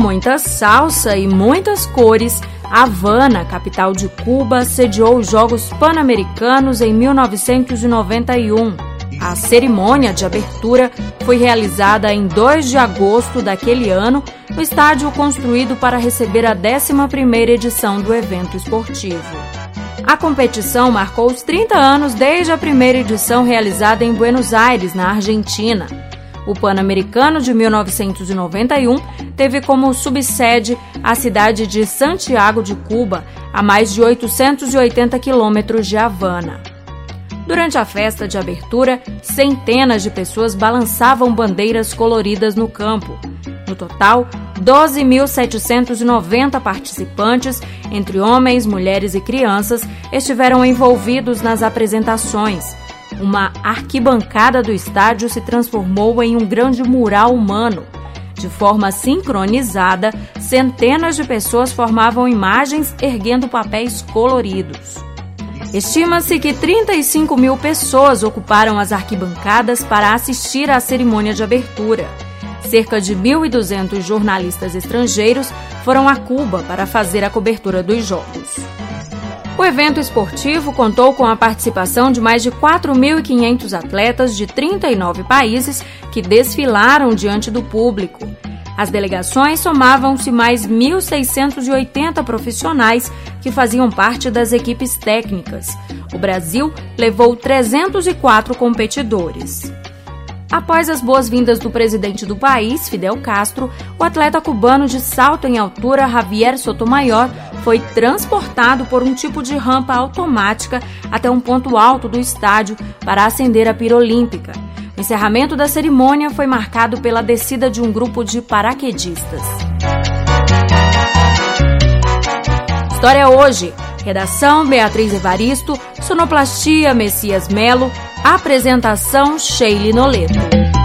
muita salsa e muitas cores, Havana, capital de Cuba, sediou os Jogos Pan-Americanos em 1991. A cerimônia de abertura foi realizada em 2 de agosto daquele ano no estádio construído para receber a 11ª edição do evento esportivo. A competição marcou os 30 anos desde a primeira edição realizada em Buenos Aires, na Argentina. O Pan-Americano de 1991 teve como subsede a cidade de Santiago de Cuba, a mais de 880 quilômetros de Havana. Durante a festa de abertura, centenas de pessoas balançavam bandeiras coloridas no campo. No total, 12.790 participantes, entre homens, mulheres e crianças, estiveram envolvidos nas apresentações. Uma arquibancada do estádio se transformou em um grande mural humano. De forma sincronizada, centenas de pessoas formavam imagens erguendo papéis coloridos. Estima-se que 35 mil pessoas ocuparam as arquibancadas para assistir à cerimônia de abertura. Cerca de 1.200 jornalistas estrangeiros foram a Cuba para fazer a cobertura dos Jogos. O evento esportivo contou com a participação de mais de 4.500 atletas de 39 países que desfilaram diante do público. As delegações somavam-se mais 1.680 profissionais que faziam parte das equipes técnicas. O Brasil levou 304 competidores. Após as boas-vindas do presidente do país, Fidel Castro, o atleta cubano de salto em altura Javier Sotomayor foi transportado por um tipo de rampa automática até um ponto alto do estádio para acender a pira olímpica. O encerramento da cerimônia foi marcado pela descida de um grupo de paraquedistas. História hoje. Redação Beatriz Evaristo, sonoplastia Messias Melo, Apresentação Sheila Noleto.